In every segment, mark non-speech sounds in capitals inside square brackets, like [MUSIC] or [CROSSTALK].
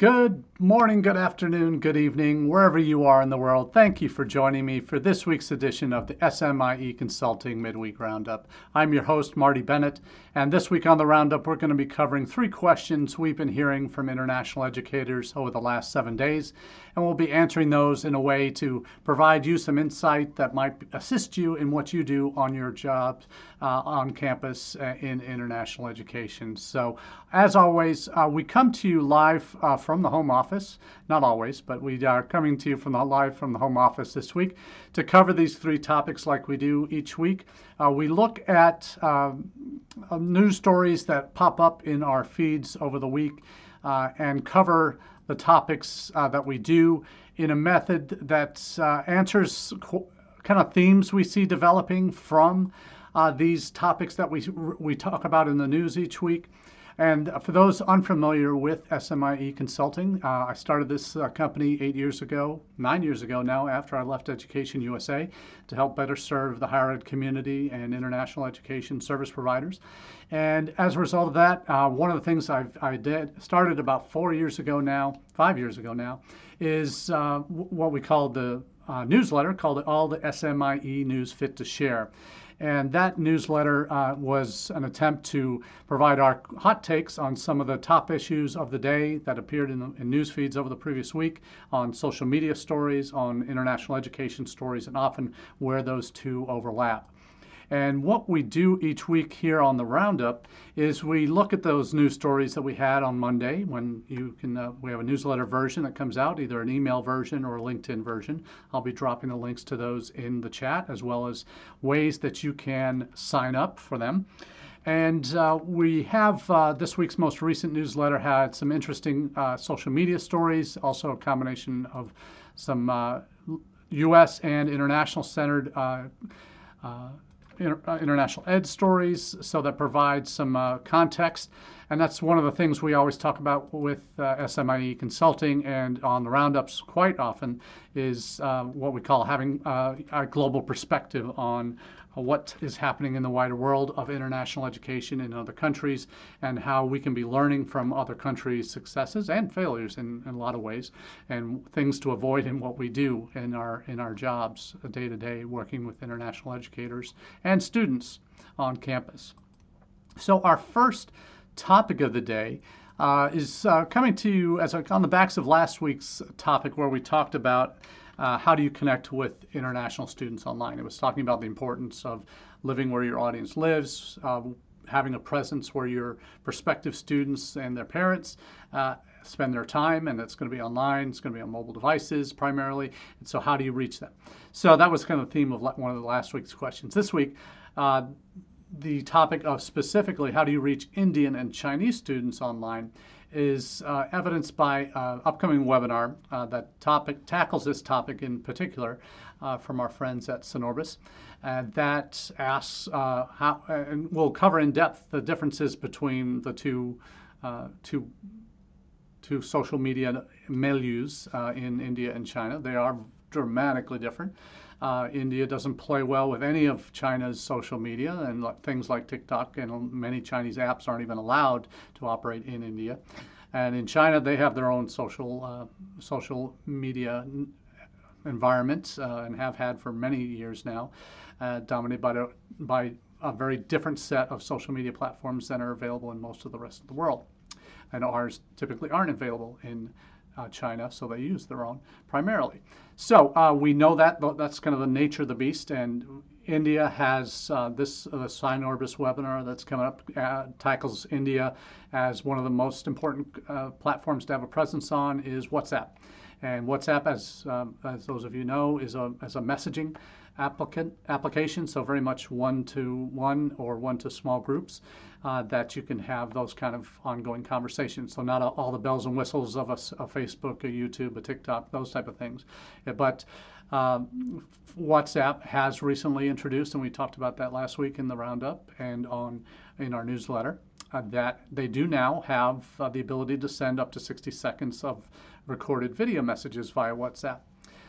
Good morning, good afternoon, good evening, wherever you are in the world. Thank you for joining me for this week's edition of the SMIE Consulting Midweek Roundup. I'm your host, Marty Bennett, and this week on the Roundup, we're going to be covering three questions we've been hearing from international educators over the last seven days, and we'll be answering those in a way to provide you some insight that might assist you in what you do on your job uh, on campus uh, in international education. So, as always, uh, we come to you live uh, from the home office. Not always, but we are coming to you from the live from the home office this week to cover these three topics like we do each week. Uh, we look at um, uh, news stories that pop up in our feeds over the week uh, and cover the topics uh, that we do in a method that uh, answers kind of themes we see developing from these topics that we, we talk about in the news each week. And for those unfamiliar with SMIE Consulting, uh, I started this uh, company eight years ago, nine years ago now, after I left Education USA to help better serve the higher ed community and international education service providers. And as a result of that, uh, one of the things I've, I did started about four years ago now, five years ago now, is uh, what we call the uh, newsletter called All the SMIE News Fit to Share. And that newsletter uh, was an attempt to provide our hot takes on some of the top issues of the day that appeared in, in news feeds over the previous week, on social media stories, on international education stories, and often where those two overlap. And what we do each week here on the Roundup is we look at those news stories that we had on Monday when you can, uh, we have a newsletter version that comes out, either an email version or a LinkedIn version. I'll be dropping the links to those in the chat as well as ways that you can sign up for them. And uh, we have uh, this week's most recent newsletter had some interesting uh, social media stories, also a combination of some U.S. Uh, and international centered uh, inter, uh, international ed stories, so that provides some uh, context. And that's one of the things we always talk about with uh, SMIE consulting and on the roundups quite often is uh, what we call having uh, a global perspective on what is happening in the wider world of international education in other countries and how we can be learning from other countries' successes and failures in, in a lot of ways and things to avoid in what we do in our in our jobs day to day working with international educators and students on campus. So our first topic of the day uh, is uh, coming to you as a, on the backs of last week's topic where we talked about uh, how do you connect with international students online? It was talking about the importance of living where your audience lives, uh, having a presence where your prospective students and their parents uh, spend their time, and it's going to be online. It's going to be on mobile devices primarily. And so, how do you reach them? So that was kind of the theme of one of the last week's questions. This week, uh, the topic of specifically how do you reach Indian and Chinese students online is uh, evidenced by uh, upcoming webinar uh, that topic tackles this topic in particular uh, from our friends at Sinorbis. that asks uh, how, and we'll cover in depth the differences between the two, uh, two, two social media milieus in India and China. They are dramatically different. Uh, India doesn't play well with any of China's social media, and things like TikTok and many Chinese apps aren't even allowed to operate in India. And in China, they have their own social uh, social media environments uh, and have had for many years now, uh, dominated by, by a very different set of social media platforms than are available in most of the rest of the world. And ours typically aren't available in uh, China, so they use their own primarily. So uh, we know that that's kind of the nature of the beast, and India has uh, this uh, Sinorbis webinar that's coming up uh, tackles India as one of the most important uh, platforms to have a presence on is WhatsApp. And WhatsApp, as, um, as those of you know, is a, as a messaging applicant application, so very much one to one or one to small groups uh, that you can have those kind of ongoing conversations. So not a, all the bells and whistles of a, a, Facebook, a YouTube, a TikTok, those type of things, but um, WhatsApp has recently introduced, and we talked about that last week in the roundup and on in our newsletter, uh, that they do now have uh, the ability to send up to 60 seconds of recorded video messages via WhatsApp.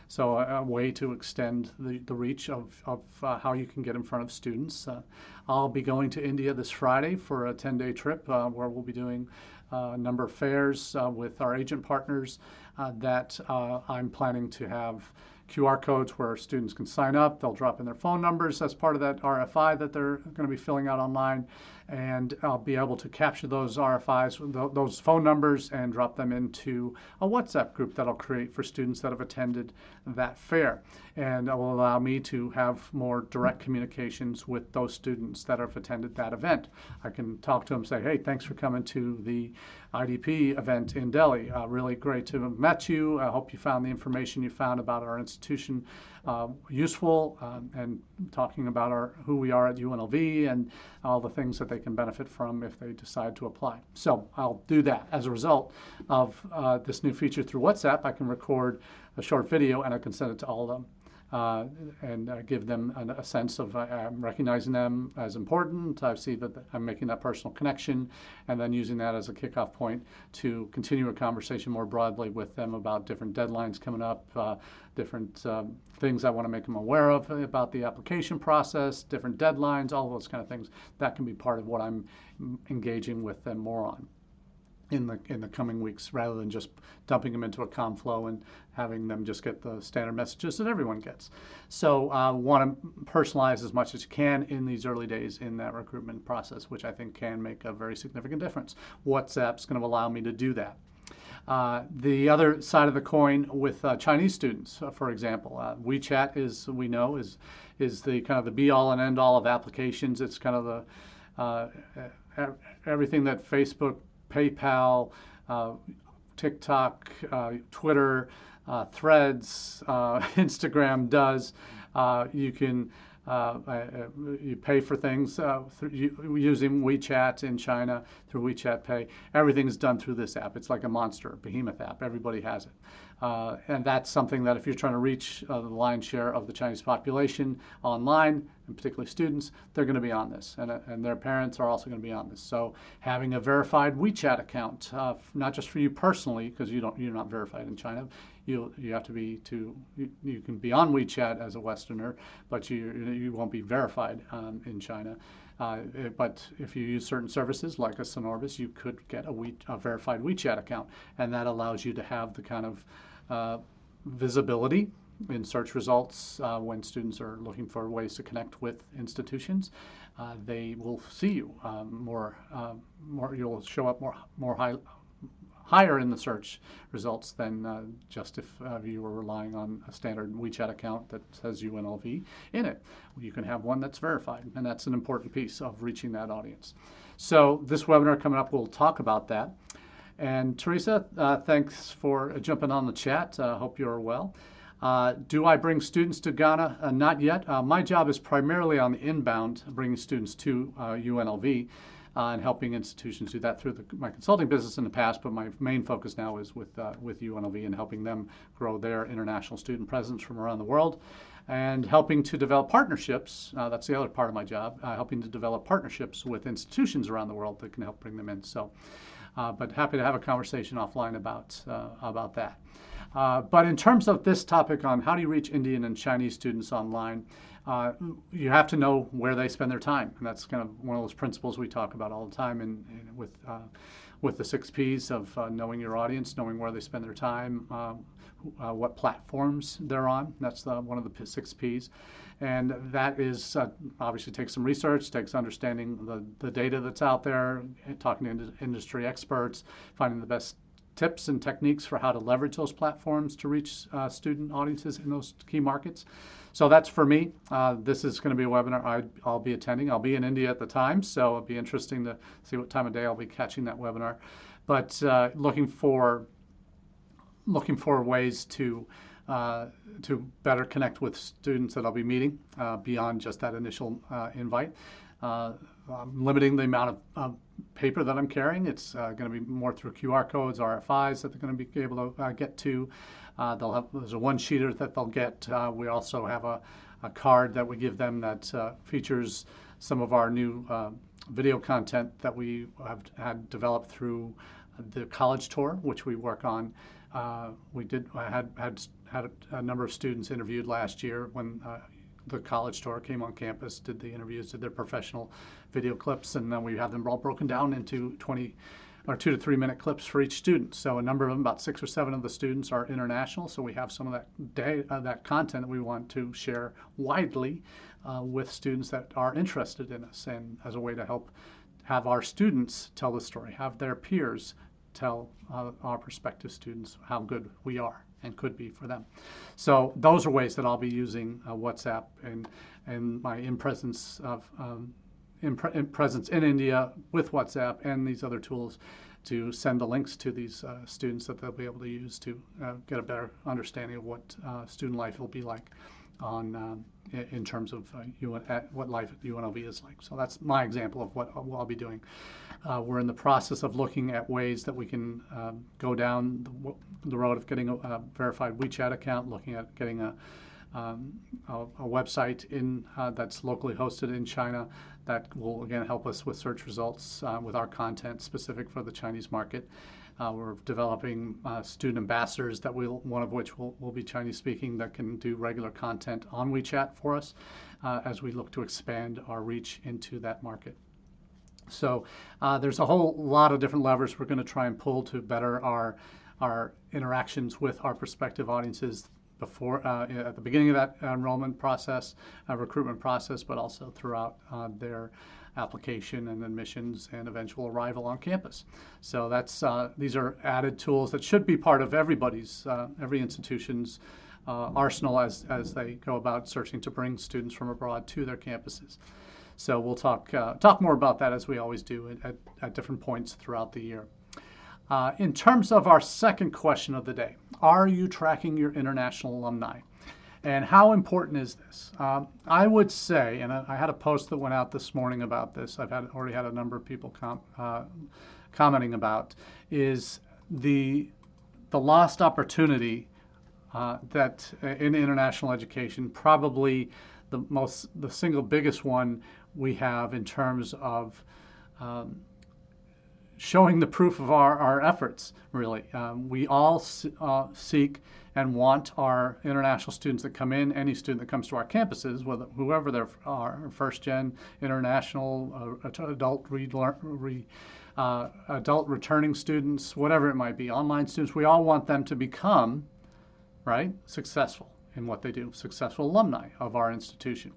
So a, a way to extend the, the reach of, of uh, how you can get in front of students. Uh, I'll be going to India this Friday for a 10-day trip uh, where we'll be doing a number of fairs uh, with our agent partners uh, that uh, I'm planning to have QR codes where students can sign up. They'll drop in their phone numbers as part of that RFI that they're going to be filling out online. And I'll be able to capture those RFIs, those phone numbers, and drop them into a WhatsApp group that I'll create for students that have attended that fair. And it will allow me to have more direct communications with those students that have attended that event. I can talk to them, say, hey, thanks for coming to the IDP event in Delhi. Uh, really great to have met you. I hope you found the information you found about our institution uh, useful um, and talking about our, who we are at UNLV and all the things that they can benefit from if they decide to apply. So I'll do that. As a result of uh, this new feature through WhatsApp, I can record a short video and I can send it to all of them uh, and uh, give them an, a sense of uh, I'm recognizing them as important. I see that I'm making that personal connection, and then using that as a kickoff point to continue a conversation more broadly with them about different deadlines coming up, uh, different um, things I want to make them aware of about the application process, different deadlines, all those kind of things. That can be part of what I'm engaging with them more on in the in the coming weeks rather than just dumping them into a ComFlow and having them just get the standard messages that everyone gets. So uh, want to personalize as much as you can in these early days in that recruitment process, which I think can make a very significant difference. WhatsApp's going to allow me to do that. Uh, the other side of the coin with uh, Chinese students, uh, for example, uh, WeChat is we know is is the kind of the be all and end all of applications. It's kind of the uh, everything that Facebook PayPal, uh, TikTok, uh, Twitter, uh, Threads, [LAUGHS] Instagram does. You can you pay for things using WeChat in China through WeChat Pay. Everything's done through this app. It's like a monster, behemoth app. Everybody has it. Uh, and that's something that if you're trying to reach uh, the lion's share of the Chinese population online, and particularly students, they're going to be on this. And, uh, and their parents are also going to be on this. So having a verified WeChat account, uh, not just for you personally, because you don't, you're not verified in China, you, you have to be to, you, you can be on WeChat as a Westerner, but you, you won't be verified um, in China. Uh, but if you use certain services like a Sinorbis, you could get a, we, a verified WeChat account, and that allows you to have the kind of visibility in search results uh, when students are looking for ways to connect with institutions. Uh, they will see you um, more, uh, more. You'll show up more, more high, higher in the search results than uh, just if uh, you were relying on a standard WeChat account that says UNLV in it. You can have one that's verified, and that's an important piece of reaching that audience. So this webinar coming up, we'll talk about that. And Teresa, uh, thanks for jumping on the chat. I uh, hope you're well. Uh, do I bring students to Ghana? Uh, not yet. Uh, my job is primarily on the inbound, bringing students to UNLV uh, and helping institutions do that through the, my consulting business in the past. But my main focus now is with with UNLV and helping them grow their international student presence from around the world and helping to develop partnerships. Uh, that's the other part of my job, uh, helping to develop partnerships with institutions around the world that can help bring them in. So uh, but happy to have a conversation offline about, uh, about that. Uh, but in terms of this topic on how do you reach Indian and Chinese students online, uh, you have to know where they spend their time, and that's kind of one of those principles we talk about all the time. In with uh, with the six P's of uh, knowing your audience, knowing where they spend their time, what platforms they're on. That's the, one of the six P's, and that is uh, obviously takes some research, takes understanding the, the data that's out there, talking to industry experts, finding the best tips and techniques for how to leverage those platforms to reach uh, student audiences in those key markets. So that's for me. Uh, this is going to be a webinar I, will be attending. I'll be in India at the time, so it'll be interesting to see what time of day I'll be catching that webinar. But uh, looking for looking for ways to uh, to better connect with students that I'll be meeting uh, beyond just that initial uh, invite. Uh, I'm limiting the amount of paper that I'm carrying. It's going to be more through QR codes, RFIs that they're going to be able to get to. They'll have there's a one sheeter that they'll get. we also have a, a, card that we give them that features some of our new video content that we have had developed through the college tour, which we work on. Uh, we did had had had a, a, number of students interviewed last year when uh, the college tour came on campus, did the interviews, did their professional video clips, and then we have them all broken down into 20 or two to three minute clips for each student. So a number of them, about six or seven of the students are international. So we have some of that uh, that content that we want to share widely uh, with students that are interested in us and as a way to help have our students tell the story, have their peers tell uh, our prospective students how good we are and could be for them. So those are ways that I'll be using uh, WhatsApp and and my in presence of um, in, pre- in, presence in India with WhatsApp and these other tools to send the links to these uh, students that they'll be able to use to uh, get a better understanding of what uh, student life will be like on um, in terms of UN, uh, what life at UNLV is like. So that's my example of what I'll be doing. Uh, we're in the process of looking at ways that we can um, go down the, the, road of getting a, a, verified WeChat account, looking at getting a, um, a, a, website in uh, that's locally hosted in China that will again help us with search results uh, with our content specific for the Chinese market. Uh, we're developing uh, student ambassadors that will, one of which will, will be Chinese speaking that can do regular content on WeChat for us uh, as we look to expand our reach into that market. So uh, there's a whole lot of different levers we're going to try and pull to better our our interactions with our prospective audiences before uh, at the beginning of that enrollment process, uh, recruitment process, but also throughout their application and admissions and eventual arrival on campus. So that's uh, these are added tools that should be part of everybody's, uh, every institution's uh, arsenal as, as they go about searching to bring students from abroad to their campuses. So we'll talk, uh, talk more about that as we always do at, at different points throughout the year. Uh, in terms of our second question of the day, are you tracking your international alumni? And how important is this? Um, I would say, and I, I, had a post that went out this morning about this. I've had already had a number of people com- uh, commenting about is the the lost opportunity uh, that uh, in international education probably the most the single biggest one we have in terms of um, showing the proof of our, our efforts really um, we all uh, seek and want our international students that come in, any student that comes to our campuses, whether whoever they are, first gen, international, uh, adult re, uh, adult returning students, whatever it might be, online students, we all want them to become, right, successful in what they do, successful alumni of our institution.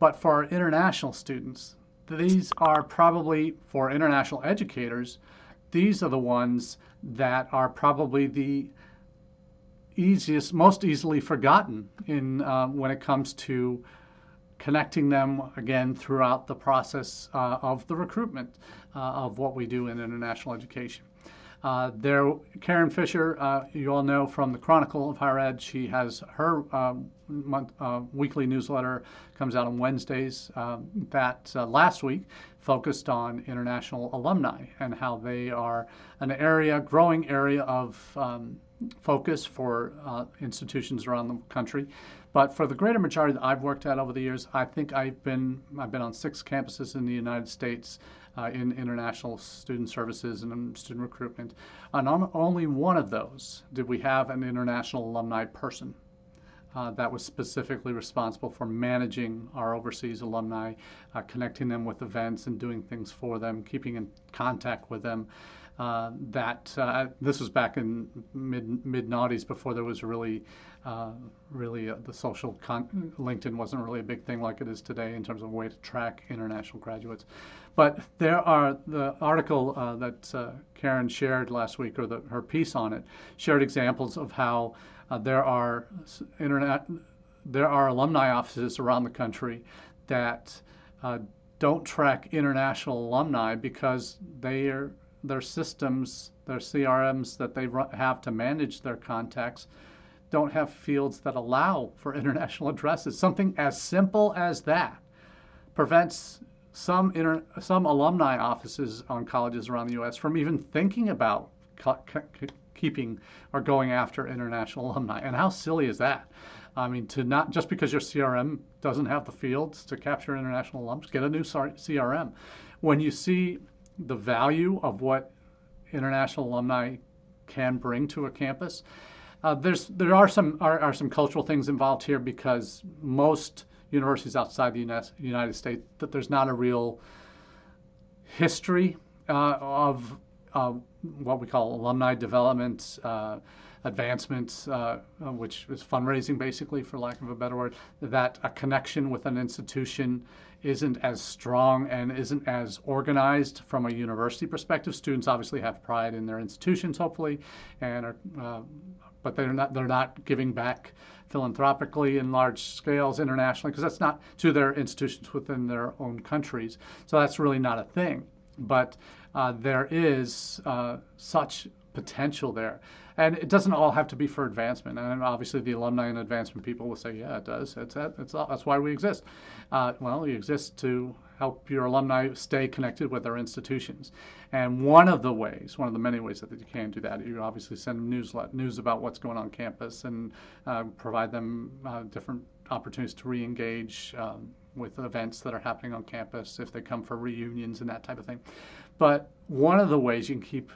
But for our international students, these are probably for international educators, these are the ones that are probably the easiest, most easily forgotten in uh, when it comes to connecting them again throughout the process uh, of the recruitment uh, of what we do in international education. Uh, there, Karin Fischer, uh, you all know from the Chronicle of Higher Ed, she has her um, month, uh, weekly newsletter comes out on Wednesdays. Um, that last week focused on international alumni and how they are an area, growing area of um, focus for uh, institutions around the country. But for the greater majority that I've worked at over the years, I think I've been I've been on six campuses in the United States uh, in international student services and student recruitment. And on only one of those did we have an international alumni person. Uh, that was specifically responsible for managing our overseas alumni, uh, connecting them with events and doing things for them, keeping in contact with them. Uh, that uh, this was back in mid mid noughties before there was really uh, really uh, the social con- LinkedIn wasn't really a big thing like it is today in terms of a way to track international graduates. But there are the article uh, that uh, Karin shared last week, or the, her piece on it, shared examples of how there are internet there are alumni offices around the country that don't track international alumni because they are their systems, their CRMs that they have to manage their contacts, don't have fields that allow for [LAUGHS] international addresses. Something as simple as that prevents some inter, some alumni offices on colleges around the U.S. from even thinking about keeping or going after international [LAUGHS] alumni. And how silly is that? I mean, to not just because your CRM doesn't have the fields to capture international alums, get a new CRM. When you see the value of what international alumni can bring to a campus. Uh, there's there are some are, are some cultural things involved here because most universities outside the United States that there's not a real history uh, of uh, what we call alumni development, uh, advancement, uh, uh, which is fundraising basically, for lack of a better word, that a connection with an institution isn't as strong and isn't as organized from a university perspective. Students obviously have pride in their institutions, hopefully, and are, uh, but they're not they're not giving back philanthropically in large scales internationally because that's not to their institutions within their own countries. So that's really not a thing. But uh, there is uh, such potential there. And it doesn't all have to be for advancement. And obviously, the alumni and advancement people will say, yeah, it does. It's, it's, that's why we exist. Uh, well, we exist to help your alumni stay connected with their institutions. And one of the ways, one of the many ways that you can do that, you obviously send them news about what's going on campus and uh, provide them uh, different opportunities to re-engage um, with events that are happening on campus if they come for reunions and that type of thing. But one of the ways you can keep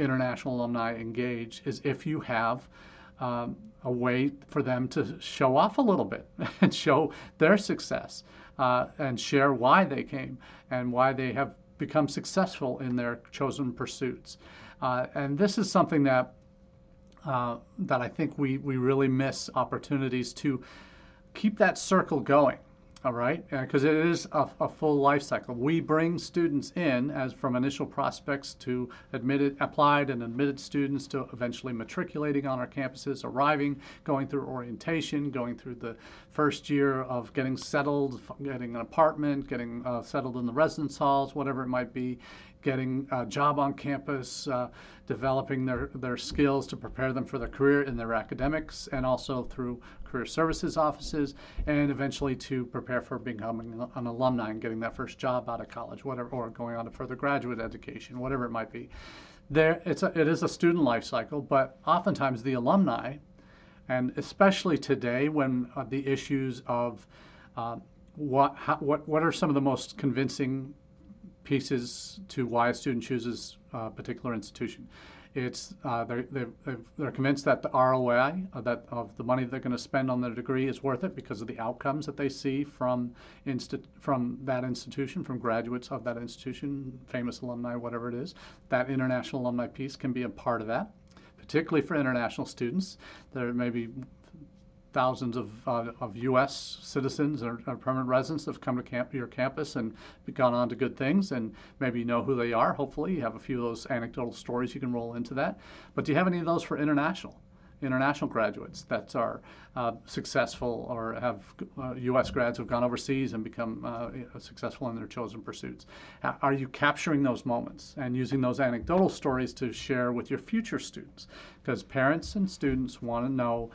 international alumni engaged is if you have um, a way for them to show off a little bit [LAUGHS] and show their success uh, and share why they came and why they have become successful in their chosen pursuits. Uh, and this is something that uh, that I think we, we really miss opportunities to keep that circle going all right, because it is a, a, full life cycle. We bring students in as from initial prospects to admitted, applied and admitted students to eventually matriculating on our campuses, arriving, going through orientation, going through the first year of getting settled, getting an apartment, getting uh, settled in the residence halls, whatever it might be, getting a job on campus, uh, developing their, their skills to prepare them for their career in their academics, and also through career services offices, and eventually to prepare for becoming an alumni and getting that first job out of college, whatever, or going on to further graduate education, whatever it might be. There, it's a, it is a student life cycle, but oftentimes the alumni, and especially today when uh, the issues of uh, what, how, what, what are some of the most convincing pieces to why a student chooses a particular institution. It's uh, they're, they're, they're convinced that the ROI uh, that of the money they're going to spend on their degree is worth it because of the outcomes that they see from insti- from that institution, from graduates of that institution, famous alumni, whatever it is. That international alumni piece can be a part of that particularly for international students. There may be thousands of, uh, of U.S. citizens or, or, permanent residents have come to camp, your campus and gone on to good things, and maybe you know who they are. Hopefully, you have a few of those anecdotal stories you can roll into that. But do you have any of those for international? International graduates that are uh, successful or have uh, U.S. grads who've gone overseas and become uh, successful in their chosen pursuits. Are you capturing those moments and using those anecdotal stories to share with your future students? Because parents and students want to know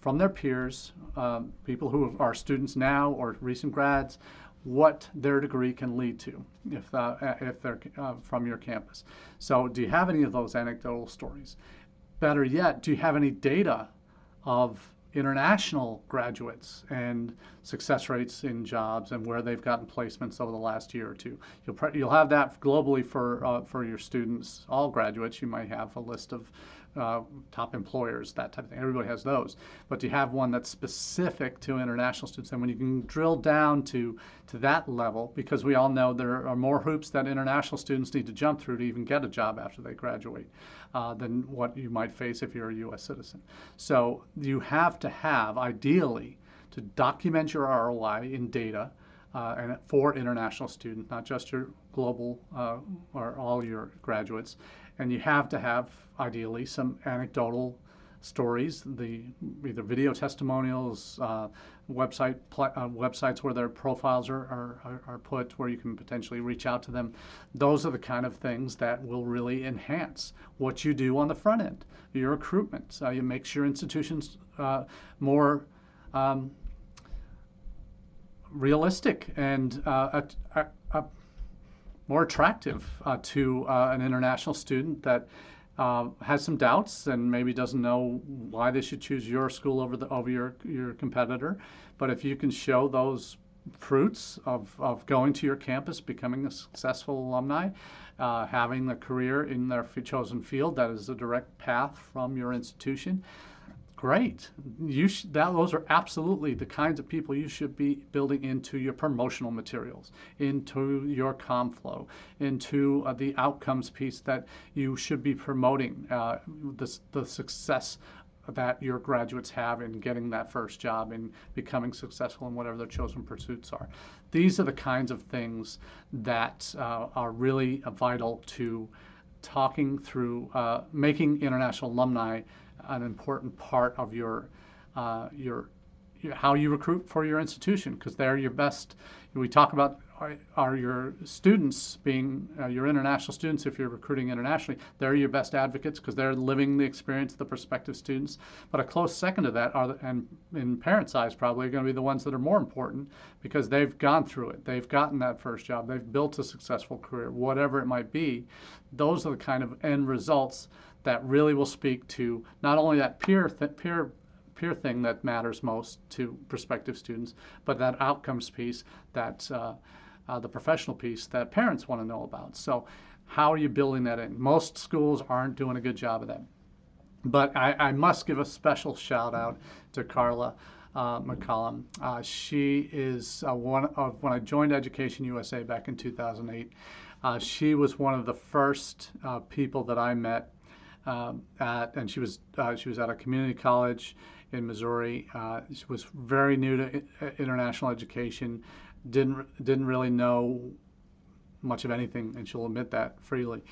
from their peers, um, people who are students now or recent grads, what their degree can lead to if, uh, if they're uh, from your campus. So, do you have any of those anecdotal stories? Better yet, do you have any data of international graduates and success rates in jobs and where they've gotten placements over the last year or two. You'll, you'll have that globally for, uh, for your students, all graduates. You might have a list of uh, top employers, that type of thing. Everybody has those. But you have one that's specific to international students. And when you can drill down to, to that level, because we all know there are more hoops that international students need to jump through to even get a job after they graduate uh, than what you might face if you're a U.S. citizen. So you have to have, ideally, to document your ROI in data uh, and for international students, not just your global uh, or all your graduates, and you have to have ideally some anecdotal stories, the either video testimonials, uh, website uh, websites where their profiles are, are, are put, where you can potentially reach out to them. Those are the kind of things that will really enhance what you do on the front end, your recruitment. Uh, you make your institutions uh, more um, realistic and uh, more attractive uh, to uh, an international student that uh, has some doubts and maybe doesn't know why they should choose your school over the over your your competitor. But if you can show those fruits of, of going to your campus, becoming a successful alumni, uh, having a career in their chosen field that is a direct path from your institution, great. You sh- that those are absolutely the kinds of people you should be building into your promotional materials, into your com flow, into uh, the outcomes piece that you should be promoting uh, the, the success that your graduates have in getting that first job and becoming successful in whatever their chosen pursuits are. These are the kinds of things that uh, are really vital to talking through uh, making international alumni an important part of your uh, your, your, how you recruit for your institution because they're your best. We talk about are, are your students being uh, your international students if you're recruiting internationally they're your best advocates because they're living the experience of the prospective students. But a close second to that are the, and in parents eyes probably are going to be the ones that are more important because they've gone through it. They've gotten that first job. They've built a successful career whatever it might be. Those are the kind of end results that really will speak to not only that peer th- peer peer thing that matters most to prospective students, but that outcomes piece, that uh, uh, the professional piece that parents want to know about. So, how are you building that in? Most schools aren't doing a good job of that. But I, I must give a special shout out to Carla uh, McCollum. Uh, she is uh, one of, when I joined Education USA back in 2008, uh, she was one of the first uh, people that I met um, at, and she was uh, she was at a community college in Missouri. Uh, she was very new to international education, didn't didn't really know much of anything, and she'll admit that freely.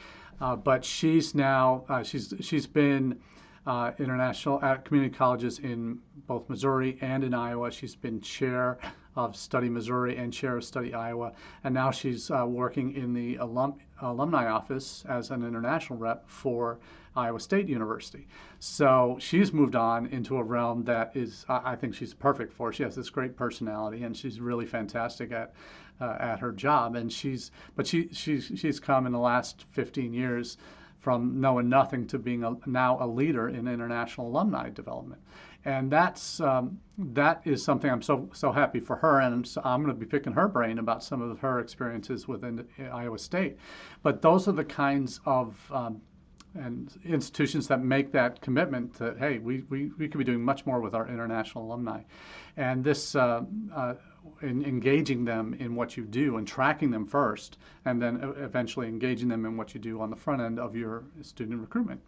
Uh, but she's now uh, she's she's been uh, international at community colleges in both Missouri and in Iowa. She's been chair of Study Missouri and chair of Study Iowa, and now she's uh, working in the alum, alumni office as an international rep for Iowa State University. So she's moved on into a realm that is, I think she's perfect for. She has this great personality, and she's really fantastic at uh, at her job. And she's, but she she's she's come in the last 15 years from knowing nothing to being a, now a leader in international alumni development. And that's um, that is something I'm so so happy for her, and so I'm going to be picking her brain about some of her experiences within Iowa State. But those are the kinds of um, and institutions that make that commitment that hey, we, we, we could be doing much more with our international alumni, and this uh, uh, in engaging them in what you do and tracking them first, and then eventually engaging them in what you do on the front end of your student recruitment,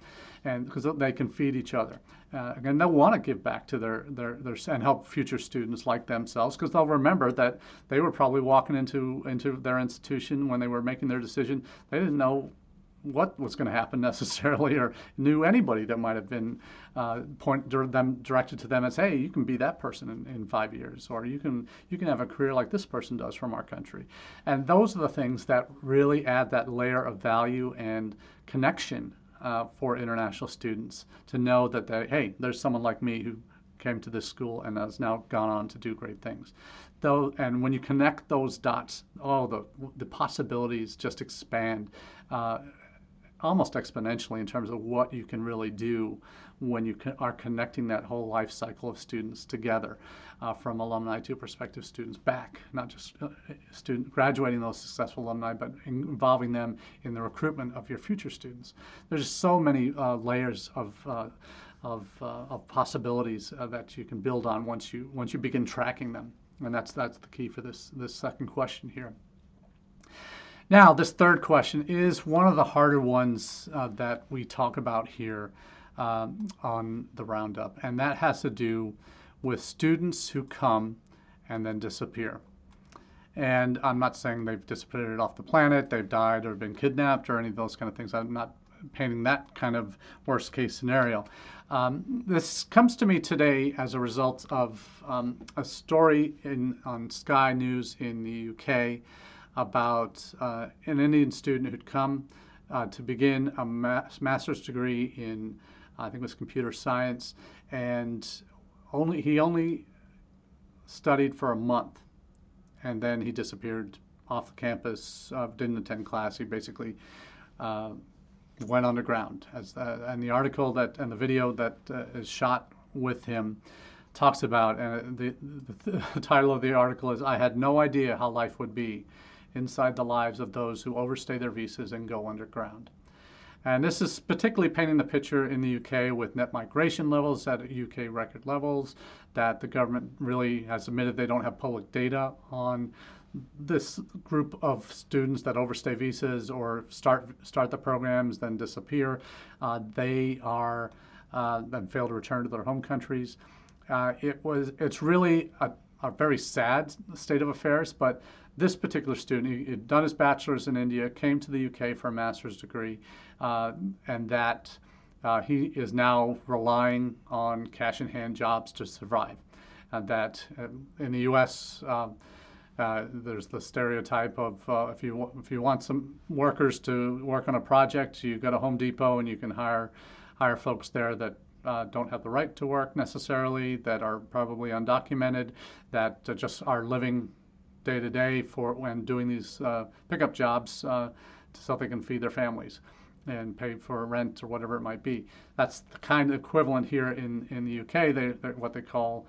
and because they can feed each other. Uh, again, they'll want to give back to their, their, their and help future students like themselves because they'll remember that they were probably walking into into their institution when they were making their decision. They didn't know what was going to happen [LAUGHS] necessarily or knew anybody that might have been uh, point them directed to them as hey you can be that person in, in five years or you can you can have a career like this person does from our country and those are the things that really add that layer of value and connection uh, for international students to know that they, hey there's someone like me who came to this school and has now gone on to do great things. Though, and when you connect those dots, oh, the, the possibilities just expand. Uh, almost exponentially in terms of what you can really do when you are connecting that whole life cycle of students together uh, from alumni to prospective students back, not just uh, student graduating those successful alumni, but involving them in the recruitment of your future students. There's just so many uh, layers of uh, of, uh, of, possibilities uh, that you can build on once you once you begin tracking them, and that's that's the key for this this second question here. Now, this third question is one of the harder ones uh, that we talk about here um, on the Roundup, and that has to do with students who come and then disappear. And I'm not saying they've disappeared off the planet, they've died or been kidnapped or any of those kind of things. I'm not painting that kind of worst case scenario. Um, this comes to me today as a result of um, a story in, on Sky News in the UK about uh, an Indian student who'd come uh, to begin a master's degree in, I think it was computer science, and only he only studied for a month, and then he disappeared off the campus. Uh, didn't attend class. He basically uh, went underground. As and the article that and the video that uh, is shot with him talks about, and the, the, the title of the article is "I had no idea how life would be." Inside the lives of those who overstay their visas and go underground. And this is particularly painting the picture in the UK with net migration levels at UK record levels, that the government really has admitted they don't have public data on this group of students that overstay visas or start start the programs then disappear. Uh, they are uh, then fail to return to their home countries. Uh, it was it's really a, a, very sad state of affairs. But this particular student, he had done his bachelor's in India, came to the UK for a master's degree, uh, and that uh, he is now relying on cash in hand jobs to survive. And that uh, in the U.S. Uh, there's the stereotype of uh, if you if you want some workers to work on a project, you go to Home Depot and you can hire hire folks there that uh, don't have the right to work necessarily, that are probably undocumented, that just are living day to day for when doing these uh, pickup jobs uh, so they can feed their families and pay for rent or whatever it might be. That's the kind of equivalent here in in the UK. They, what they call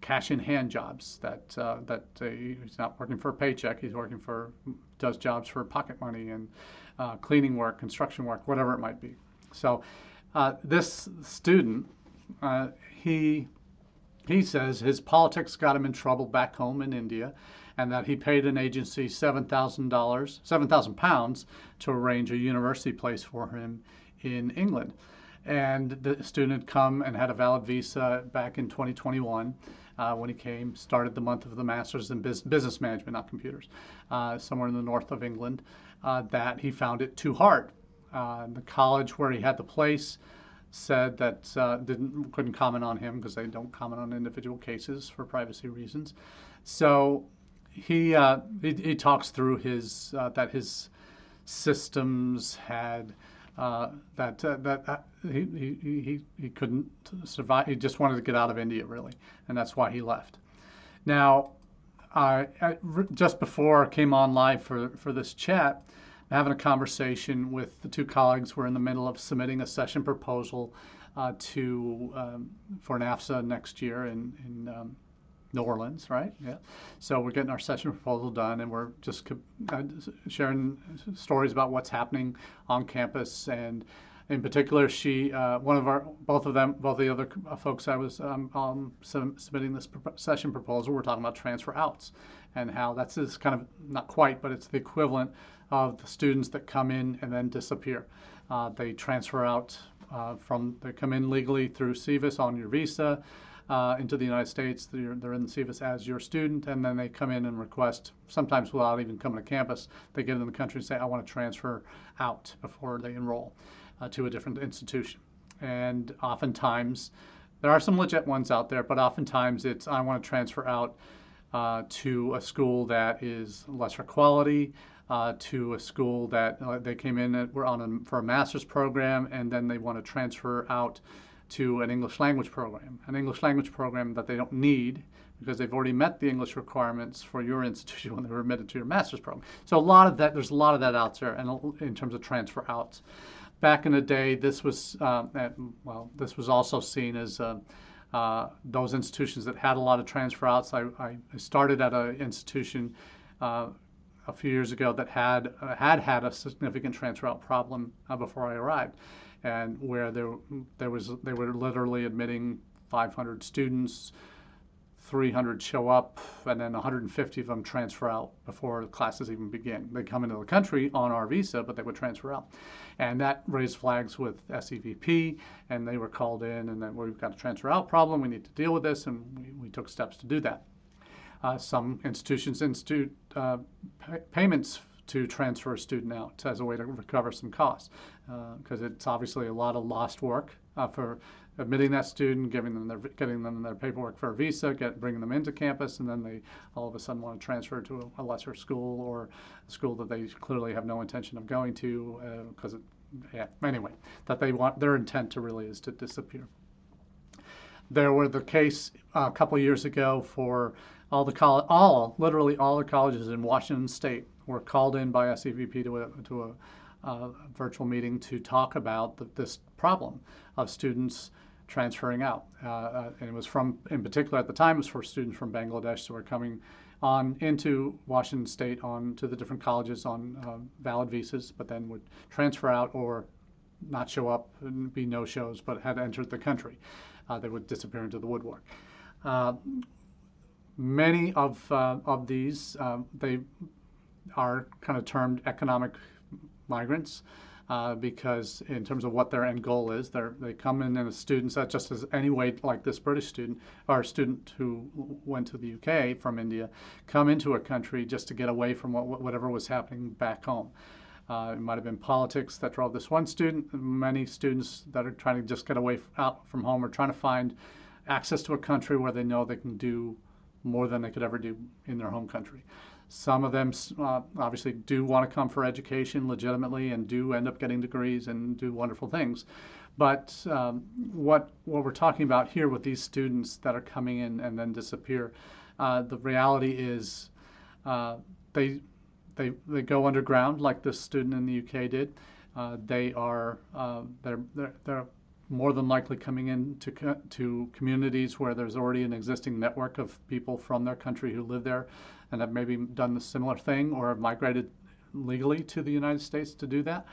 cash in hand jobs that uh, that uh, he's not working for a paycheck he's working for does jobs for pocket money and uh, cleaning work construction work whatever it might be so uh, this student uh, he he says his politics got him in trouble back home in India and that he paid an agency $7,000 7,000 pounds to arrange a university place for him in England and the student had come and had a valid visa back in 2021 uh, when he came, started the month of the master's in business management, not computers, uh, somewhere in the north of England, uh, that he found it too hard. Uh, the college where he had the place said that uh, didn't couldn't comment on him because they don't comment on individual cases for privacy reasons. So he uh, he, he, talks through his that his systems had uh, that uh, that uh, he, he, he, he couldn't survive. He just wanted to get out of India, really, and that's why he left. Now, I, just before I came on live for, for this chat, having a conversation with the two colleagues. We're in the middle of submitting a session proposal uh, to um, for NAFSA next year in, in um, New Orleans, right? Yeah. So we're getting our session proposal done, and we're just uh, sharing stories about what's happening on campus. And in particular, she, uh, one of our, both of them, both the other folks I was um, um, submitting this session proposal, we're talking about transfer outs and how that's is kind of not quite, but it's the equivalent of the students that come in and then disappear. Uh, they transfer out uh, from, they come in legally through SEVIS on your visa uh, into the United States. They're, they're in SEVIS as your student, and then they come in and request, sometimes without even coming to campus, they get in the country and say, I want to transfer out before they enroll uh, to a different institution. And oftentimes, there are some legit ones out there, but oftentimes it's, I want to transfer out uh, to a school that is lesser quality, uh, to a school that uh, they came in at, were on a, for a master's program, and then they want to transfer out to an English language program, an English language program that they don't need because they've already met the English requirements for your [LAUGHS] institution when they were admitted to your master's program. So a lot of that, there's a lot of that out there, and in terms of transfer outs. Back in the day, this was uh, at, well, this was also seen as uh, uh, those institutions that had a lot of transfer outs. I, I started at an institution uh, a few years ago that had uh, had had a significant transfer out problem uh, before I arrived and where there there was they were literally admitting 500 students 300 show up and then 150 of them transfer out before classes even begin. They come into the country on our visa but they would transfer out. And that raised flags with SEVP and they were called in and then we've got a transfer out problem. We need to deal with this and we, we took steps to do that. Uh, some institutions institute uh, payments to transfer a student out as a way to recover some costs because uh, it's obviously a lot of lost work uh, for admitting that student, giving them their, getting them their paperwork for a visa, get, bringing them into campus, and then they all of a sudden want to transfer to a, lesser school or a school that they clearly have no intention of going to because, uh, yeah, anyway, that they want their intent to really is to disappear. There were the case uh, a couple years ago for all the college, all literally all the colleges in Washington State were called in by SEVP to a, to a uh, virtual meeting to talk about the, this problem of students transferring out. Uh, uh, and it was from, in particular at the time, it was for students from Bangladesh who were coming on into Washington State on to the different colleges on uh, valid visas, but then would transfer out or not show up and be no shows, but had entered the country. Uh, they would disappear into the woodwork. Uh, many of uh, of these um, they are kind of termed economic migrants. Uh, because in terms of what their end goal is, they come in as students, that just as any way like this British student or student who went to the UK from India, come into a country just to get away from what, whatever was happening back home. Uh, it might have been politics that drove this one student. Many students that are trying to just get away out from home are trying to find access to a country where they know they can do more than they could ever do in their home country. Some of them uh, obviously do want to come for education legitimately and do end up getting degrees and do wonderful things. But um, what what we're talking about here with these students that are coming in and then disappear, uh, the reality is uh, they they they go underground like this student in the UK did. Uh, they are uh, they're, they're they're more than likely coming into co- to communities where there's already an existing network of people from their country who live there and have maybe done a similar thing or have migrated legally to the United States to do that.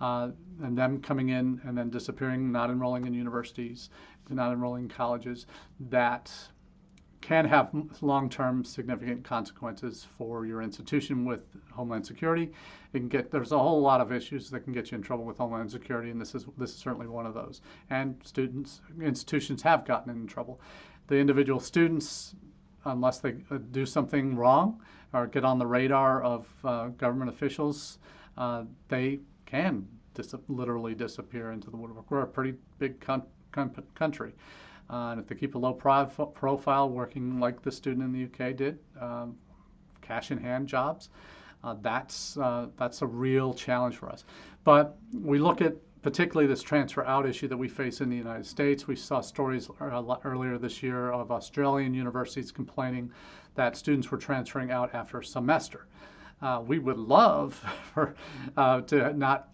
Uh, and them coming in and then disappearing, not enrolling in universities, not enrolling in colleges, that can have long-term significant consequences for your institution with Homeland Security. It can get there's a whole lot of issues that can get you in trouble with Homeland Security, and this is this is certainly one of those. And students institutions have gotten in trouble. The individual students unless they uh, do something wrong or get on the radar of uh, government officials, uh, they can dis- literally disappear into the woodwork. We're a pretty big country. Uh, and if they keep a low prof- profile, working like the student in the UK did, um, cash in hand jobs, uh, that's uh, that's a real challenge for us. But we look at particularly this transfer out issue that we face in the United States. We saw stories earlier this year of Australian universities complaining that students were transferring out after a semester. Uh, we would love [LAUGHS] for uh, to not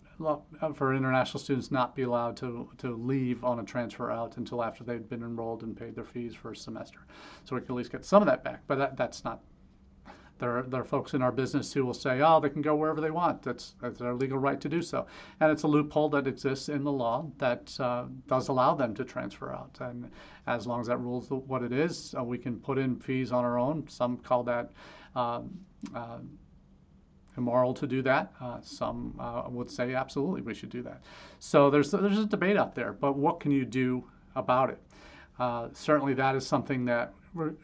for international students not be allowed to, to leave on a transfer out until after they'd been enrolled and paid their fees for a semester. So we can at least get some of that back, but that, that's not there are, there are folks in our business who will say, oh, they can go wherever they want. That's, that's their legal right to do so. And it's a loophole that exists in the law that uh, does allow them to transfer out. And as long as that rules what it is, uh, we can put in fees on our own. Some call that um, uh, immoral to do that. Uh, some uh, would say absolutely we should do that. So there's, there's a debate out there, but what can you do about it? Uh, certainly that is something that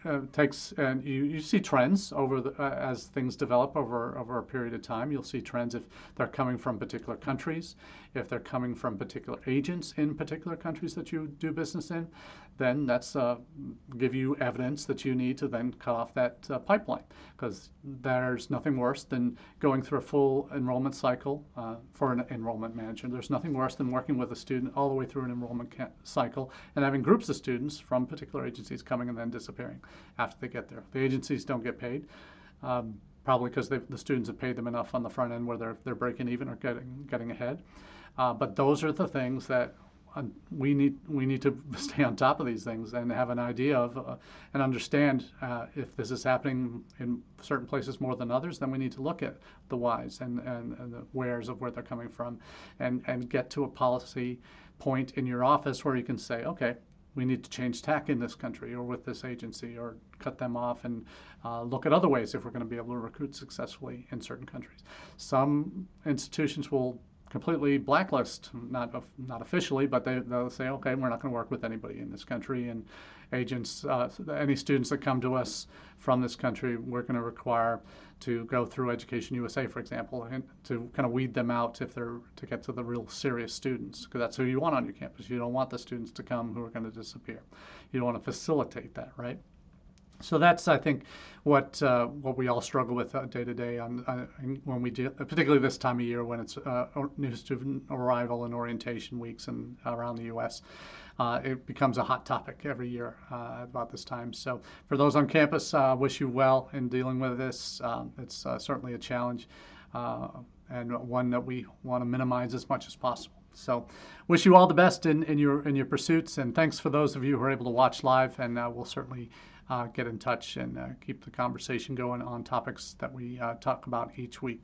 uh, takes and you, you see trends over the, uh, as things develop over over a period of time. You'll see trends if they're coming from particular countries, if they're coming from particular agents in particular countries that you do business in, then that's uh, give you evidence that you need to then cut off that uh, pipeline because there's nothing worse than going through a full enrollment cycle uh, for an enrollment manager. There's nothing worse than working with a student all the way through an enrollment cycle and having groups of students from particular agencies coming and then disappearing after they get there. The agencies don't get paid. Um, probably because the students have paid them enough on the front end where they're, they're breaking even or getting, getting ahead. Uh, but those are the things that we need we need to [LAUGHS] stay on top of these things and have an idea of uh, and understand uh, if this is happening in certain places more than others. Then we need to look at the whys and, and, and the wheres of where they're coming from, and and get to a policy point in your office where you can say, okay, we need to change tack in this country or with this agency or cut them off and uh, look at other ways if we're going to be able to recruit successfully in certain countries. Some institutions will completely blacklist, not not officially, but they, they'll say, okay, we're not going to work with anybody in this country. And agents, uh, any students that come to us from this country, we're going to require to go through Education USA, for example, and to kind of weed them out if they're to get to the real serious students, because that's who you want on your campus. You don't want the students to come who are going to disappear. You don't want to facilitate that, right? So that's, I think, what uh, what we all struggle with uh, day to day on uh, when we do, particularly this time of year when it's uh, new student arrival and orientation weeks and around the U.S. Uh, it becomes a hot topic every year uh, about this time. So for those on campus, I wish you well in dealing with this. Um, it's certainly a challenge and one that we want to minimize as much as possible. So, wish you all the best in, in your in your pursuits, and thanks for those of you who are able to watch live. And uh, we'll certainly uh, get in touch and uh, keep the conversation going on topics that we uh, talk about each week.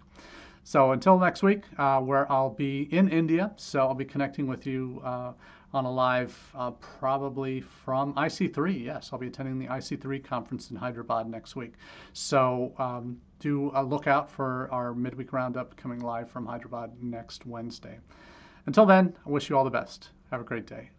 So until next week, uh, where I'll be in India, so I'll be connecting with you uh, on a live uh, probably from IC3. Yes, I'll be attending the IC3 conference in Hyderabad next week. So um, do a look out for our midweek roundup coming live from Hyderabad next Wednesday. Until then, I wish you all the best. Have a great day.